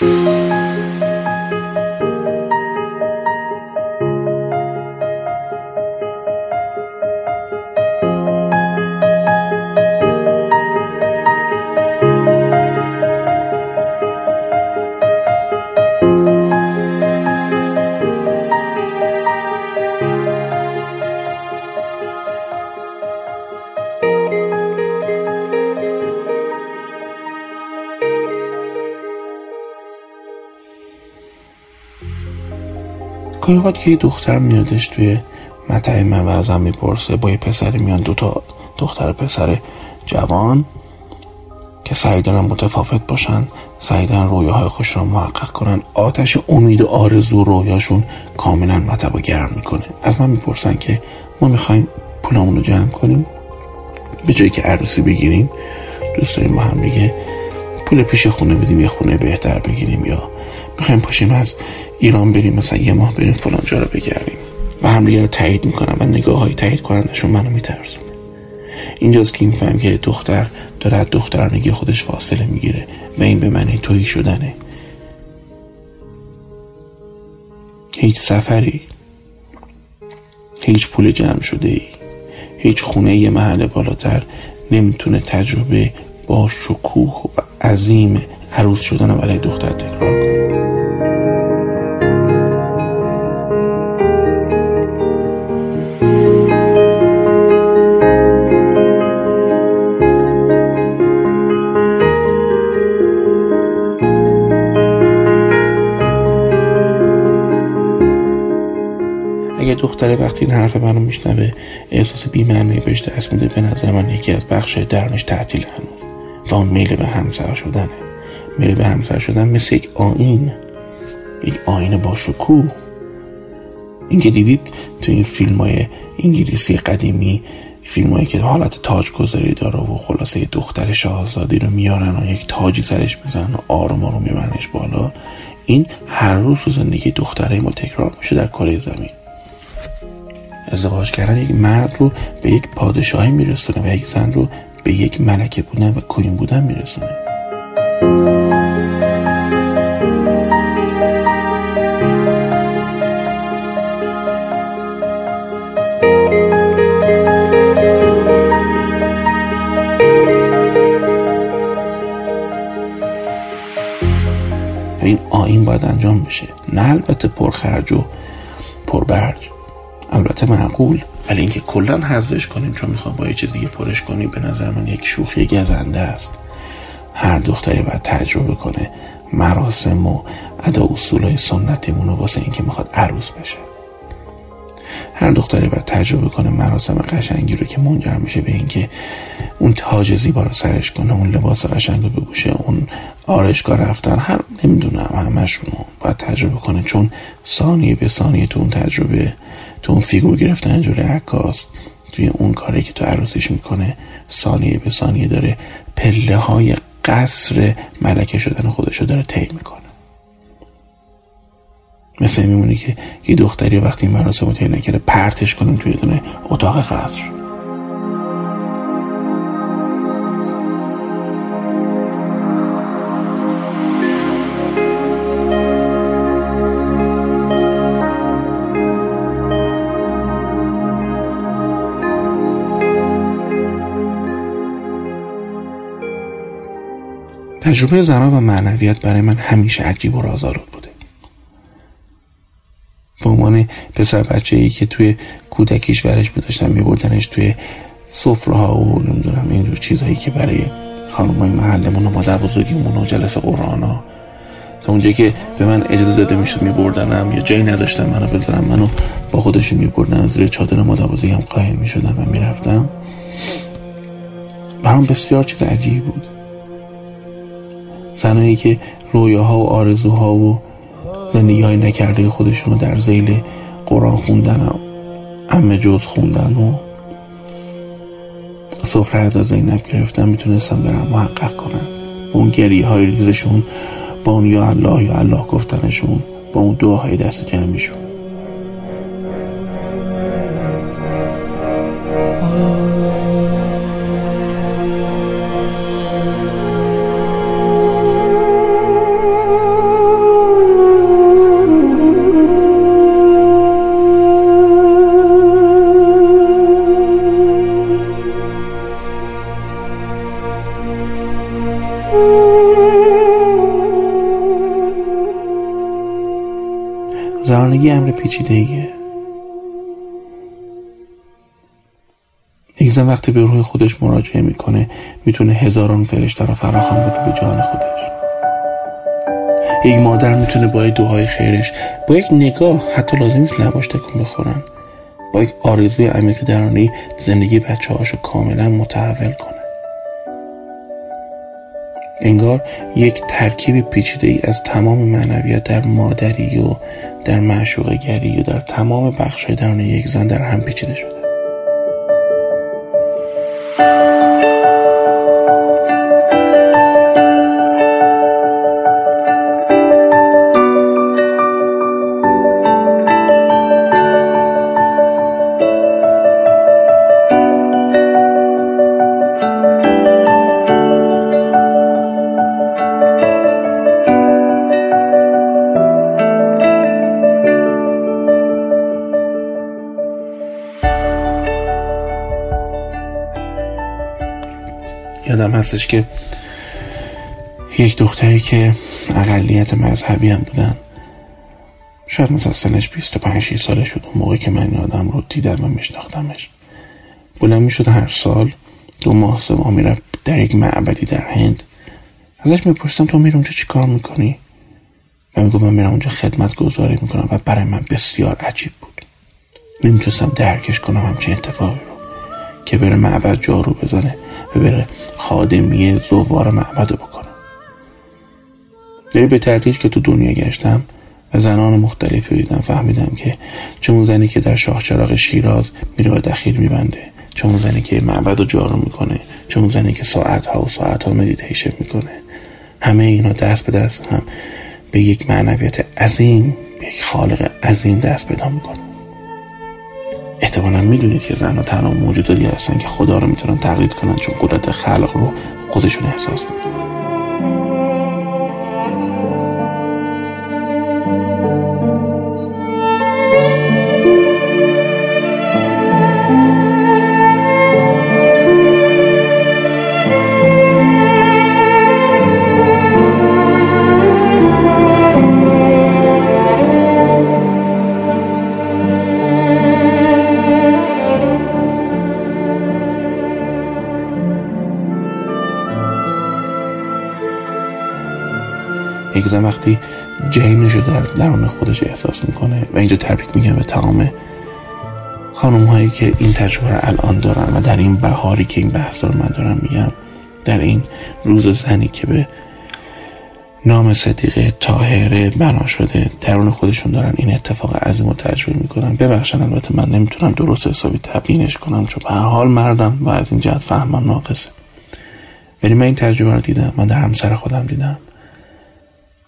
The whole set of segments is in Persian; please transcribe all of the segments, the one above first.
Música اوقات که یه دختر میادش توی مطعم من و ازم می‌پرسه با یه پسری میان دوتا دختر پسر جوان که سعی دارن متفاوت باشن سعی دارن رویاهای خوش را محقق کنن. آتش امید و آرزو رویاشون کاملا مطب گرم می‌کنه. از من می‌پرسن که ما می‌خوایم پولامون رو جمع کنیم؟ به جایی که عروسی بگیریم دوست داریم با هم دیگه پول پیش خونه بدیم یه خونه بهتر بگیریم یا می‌خوایم پاشیم از ایران بریم مثلا یه ماه بریم فلان جا رو بگردیم. و هم رو تایید می‌کنم و نگاه های تایید کنندشون منو میترسونه اینجاست که میفهم که دختر داره از دخترانگی خودش فاصله می‌گیره و این به معنی تویی شدنه. هیچ سفری هیچ پول جمع شده ای هیچ خونه یه محل بالاتر نمی‌تونه تجربه با شکوه و عظیم عروس شدن برای دختر تکرار کنه. اگه دختره وقتی این حرف منو میشنوه احساس بیمعنی بهش دست میده. به نظر من یکی از بخش درنش تعطیل هنوز. و اون میل به همسر شدنه. میل به همسر شدن مثل یک آین. یک آین با شکوه. این که دیدید تو این فیلم های انگلیسی قدیمی فیلم هایی که حالت تاج گذاری داره و خلاصه دختر شاهزادی رو میارن و یک تاجی سرش می‌زنن و آروم آروم میبرنش بالا این هر روز تو زندگی دختره ما تکرار میشه در کره زمین. ازدواج کردن یک مرد رو به یک پادشاهی میرسونه و یک زن رو به یک ملکه بودن و کوین بودن میرسونه. این آین باید انجام بشه. نه البته پرخرج و پربرج. البته معقول ولی اینکه کلا حذفش کنیم چون می‌خوام با یه چیز دیگه پرش کنیم به نظر من یک شوخی گزنده است. هر دختری باید تجربه کنه مراسم و ادا اصول های سنتیمون رو واسه اینکه می‌خواد عروس بشه. هر دختری باید تجربه کنه مراسم قشنگی رو که منجر میشه به اینکه اون تاج زیبا رو سرش کنه اون لباس قشنگ رو بپوشه اون آرشگاه رفتن هر نمی‌دونم همشون رو باید تجربه کنه. چون ثانیه به ثانیه تو اون تجربه تو اون فیگور گرفتن جلوی عکاس توی اون کاری که تو عروسیش می‌کنه ثانیه به ثانیه داره پله های قصر ملکه شدن خودش رو داره طی می‌کنه. مثل میمونه که یه دختری وقتی این مراسم رو نکرده پرتش کنیم توی دونه اتاق قصر. تجربه زنان و معنویت برای من همیشه عجیب و رازآلود بوده. به عنوان پسر بچه ای که توی کودکیش ورش می میبردنش توی سفره ها و نمی‌دونم اینجور چیزهایی که برای خانم های محلمون و مادر بزرگیمون و جلسه قرآن ها. تا اونجایی که به من اجازه داده می‌شد میبردنم یا جایی نداشتم منو بذارم منو با خودشون میبردن زیر چادر مادر بزرگیم قایم می‌شدم و می‌رفتم. برام بسیار چیز عجیبی بود. زنایی که رویاها و آرزوها و زندگی های نکرده خودشون رو در زیل قرآن خوندن و همه جز خوندن و سفره از زینب گرفتن می‌تونستم برم محقق کنم با اون گریه های ریزشون با اون یا الله یا الله گفتنشون با اون دعاهای دست جمعیشون زنانگی امر پیچیده ایه یک زن وقتی به روح خودش مراجعه می‌کنه می‌تونه هزاران فرشته رو فراخوان بده به جان خودش. یک مادر می‌تونه با دعای خیرش با یک نگاه حتی لازم نیست لباش تکون بخورن. با یک آرزوی عمیق درونی زندگی بچه هاشو کاملا متحول کنه. انگار یک ترکیب پیچیده ای از تمام معنویت در مادری و در معشوقگری و در تمام بخش درون یک زن در هم پیچیده شده. یادم هستش که یک دختری که اقلیت مذهبی هم بودن. شاید مثلا سنش 25 سالش بود اون موقع که من آدم رو دیدم و میشناختمش. بلند می‌شد هر سال دو ماه سه ماه می‌رفت در یک معبدی در هند. ازش میپرسیدم تو میری اونجا چی کار می‌کنی؟ و می‌گفت من میرم اونجا خدمت گذاری می‌کنم. و برای من بسیار عجیب بود. نمی‌تونستم درکش کنم همچین اتفاقی که بره معبد جارو بزنه و بره خادمی زوار معبد بکنه. یعنی به تدریج که تو دنیا گشتم و زنان مختلفی دیدم فهمیدم که چون زنی که در شاهچراغ شیراز میره و دخیل میبنده چون زنی که معبد رو جارو می‌کنه چون زنی که ساعت ها و ساعت ها مدیتیشن می‌کنه همه اینا دست به دست هم به یک معنویت عظیم به یک خالق عظیم دست پیدا می‌کنه. احتمالا می‌دونید که زنها تنها موجوداتی هستن که خدا رو می‌تونن تقلید کنن چون قدرت خلق رو خودشون احساس می‌کنن. یک زن وقتی جهینش رو در درون خودش احساس می‌کنه و اینجا تبریک میگم به تمام خانم هایی که این تجربه رو الان دارن و در این بهاری که این بحث رو من دارم میگم در این روز زنی که به نام صدیقه تاهره بنا شده درون خودشون دارن این اتفاق عظیم رو تجربه می‌کنن. ببخشن البته من نمی‌تونم درست حسابی تبیینش کنم چون به حال مردم و از این جهت فهمم ناقصه. ولی من این تجربه رو دیدم من در همسر خودم دیدم.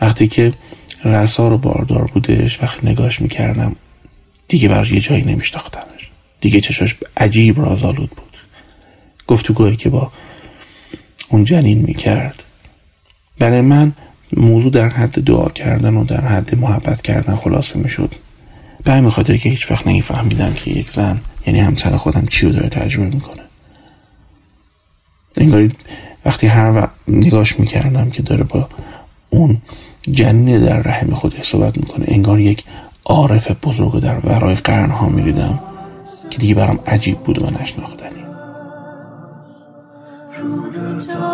وقتی که رسا رو باردار بودش وقتی نگاش می‌کردم دیگه براش یه جایی نمیشناختمش. دیگه چشاش عجیب رازآلود بود. گفتگوهایی که با اون جنین می‌کرد. برای من موضوع در حد دعا کردن و در حد محبت کردن خلاصه می‌شد. به همین خاطر که هیچ وقت نمیفهمیدم که یک زن یعنی همسر خودم چی رو داره تجربه می‌کنه. انگاری وقتی هر وقت نگاش می‌کردم که داره با اون جنین در رحم خودش صحبت می‌کنه. انگار یک عارف بزرگ در ورای قرنها می‌دیدم که دیگه برام عجیب بود و نشناختنی. زن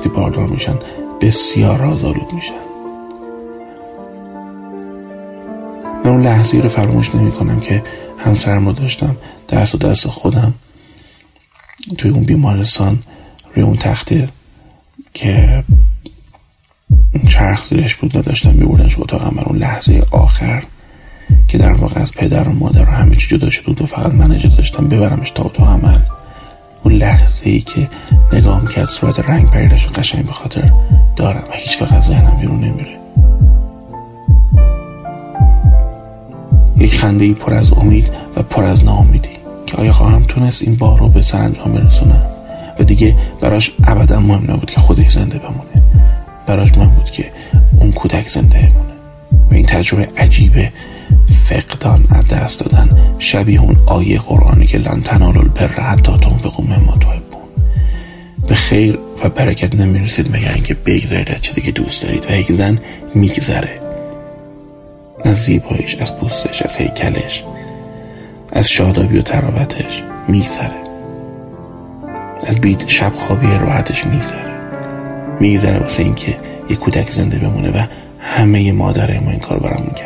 وقتی باردار میشن بسیار رازآلود میشن. من اون لحظه رو فراموش نمی کنم که همسرم رو داشتم دست و دست خودم توی اون بیمارستان روی اون تخته که چرخ زیرش بود و داشتم میبردنش اتاقم اون لحظه آخر که در واقع از پدر و مادر و همه چی جدا بود و فقط من اجازه داشتم ببرمش تا اتاق عمل. اون لحظه ای که نگاه از صورت رنگ پریدش قشنگ به خاطر دارم و هیچ وقت ذهنم بیرون نمیره. یک خنده ای پر از امید و پر از ناامیدی که آیا خواهم تونست این بار رو به سرانجام برسونم؟ و دیگه براش ابدا مهم نبود که خودش زنده بمونه. براش مهم بود که اون کودک زنده بمونه. و این تجربه عجیبه. فقدان از دست دادن. شبیه اون آیه قرآنی که لن تنالوا البر حتی تنفقوا مما تحبون. به خیر و برکت نمی‌رسید مگر اینکه بگذارید از چیزی که دوست دارید. و یک زن میگذره. از زیباییش از پوستش از هیکلش از شادابی و تراوتش میگذره. از بید شب خوابی راحتش میگذره. میگذره واسه اینکه یه کودک زنده بمونه و همه مادرای ما این کار برام می‌کرد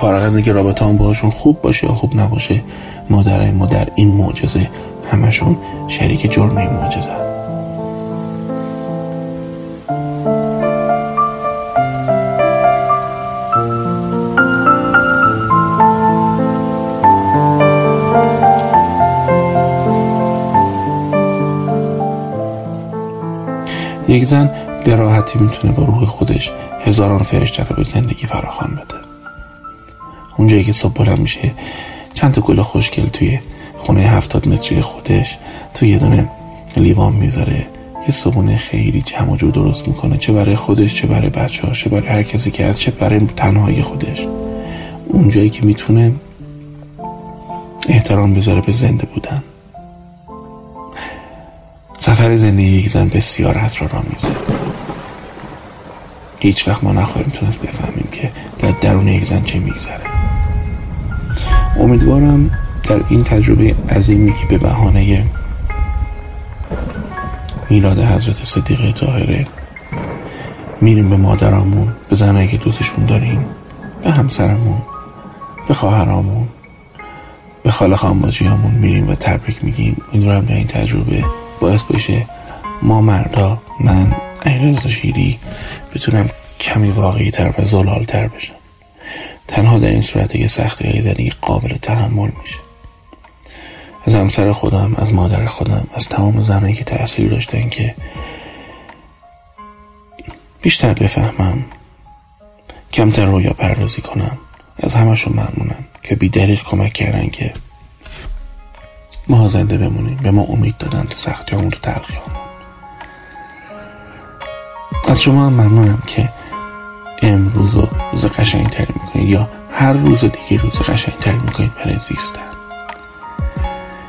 فارغ از اینکه رابطه هم باهاشون خوب باشه یا خوب نباشه مادرای ما در این معجزه همشون شریک جرم این معجزه یک زن به راحتی می‌تونه با روح خودش هزاران فرشته رو به زندگی فراخوان بده. اونجایی که صبح بلند میشه چند تا گل خوشگل توی خونه هفتاد متری خودش توی یه دونه لیوان می‌ذاره. یه صبونه خیلی جمع جو درست می‌کنه چه برای خودش چه برای بچه چه برای هر کسی که از چه برای تنهایی خودش. اونجایی که می‌تونه احترام بذاره به زنده بودن. سفر زندگی یک زن بسیار اسرارآمیزه هیچ وقت ما نخواهیم تونست بفهمیم که در درون یک زن چه میگذره. امیدوارم در این تجربه عظیمی که به بهانه میلاد حضرت صدیقه طاهره میریم به مادرامون به زنایی که دوستشون داریم به همسرمون به خواهرامون به خاله خانباجیامون میریم و تبریک میگیم. این رو هم در این تجربه باعث بشه ما مردا من ایرز شیری بتونم کمی واقعی تر و زلال تر بشم. تنها در این صورت که سختی های زندگی قابل تحمل میشه. از همسر خودم از مادر خودم از تمام زنایی که تأثیر داشتن که بیشتر بفهمم کمتر رویا پردازی کنم. از همشون ممنونم که بی دلیل کمک کردن که ما زنده بمونیم. به ما امید دادن تو سختی همون تو تلخی همون از شما هم ممنونم که امروز رو روز قشنگ تری می‌کنید یا هر روز دیگه روز قشنگ تری می‌کنید برای زیستن.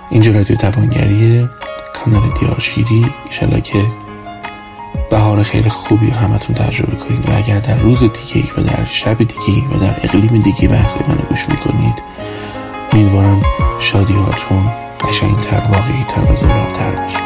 اینجا رادیو توانگریه کانال دیارشیری. ایشالا که بهار خیلی خوبی رو همتون تجربه کنید و اگر در روز دیگه و در شب دیگه و در اقلیم دیگه بحث منو گوش می‌کنید امیدوارم شادی هاتون قشنگتر واقعیتر و زلالتر بشه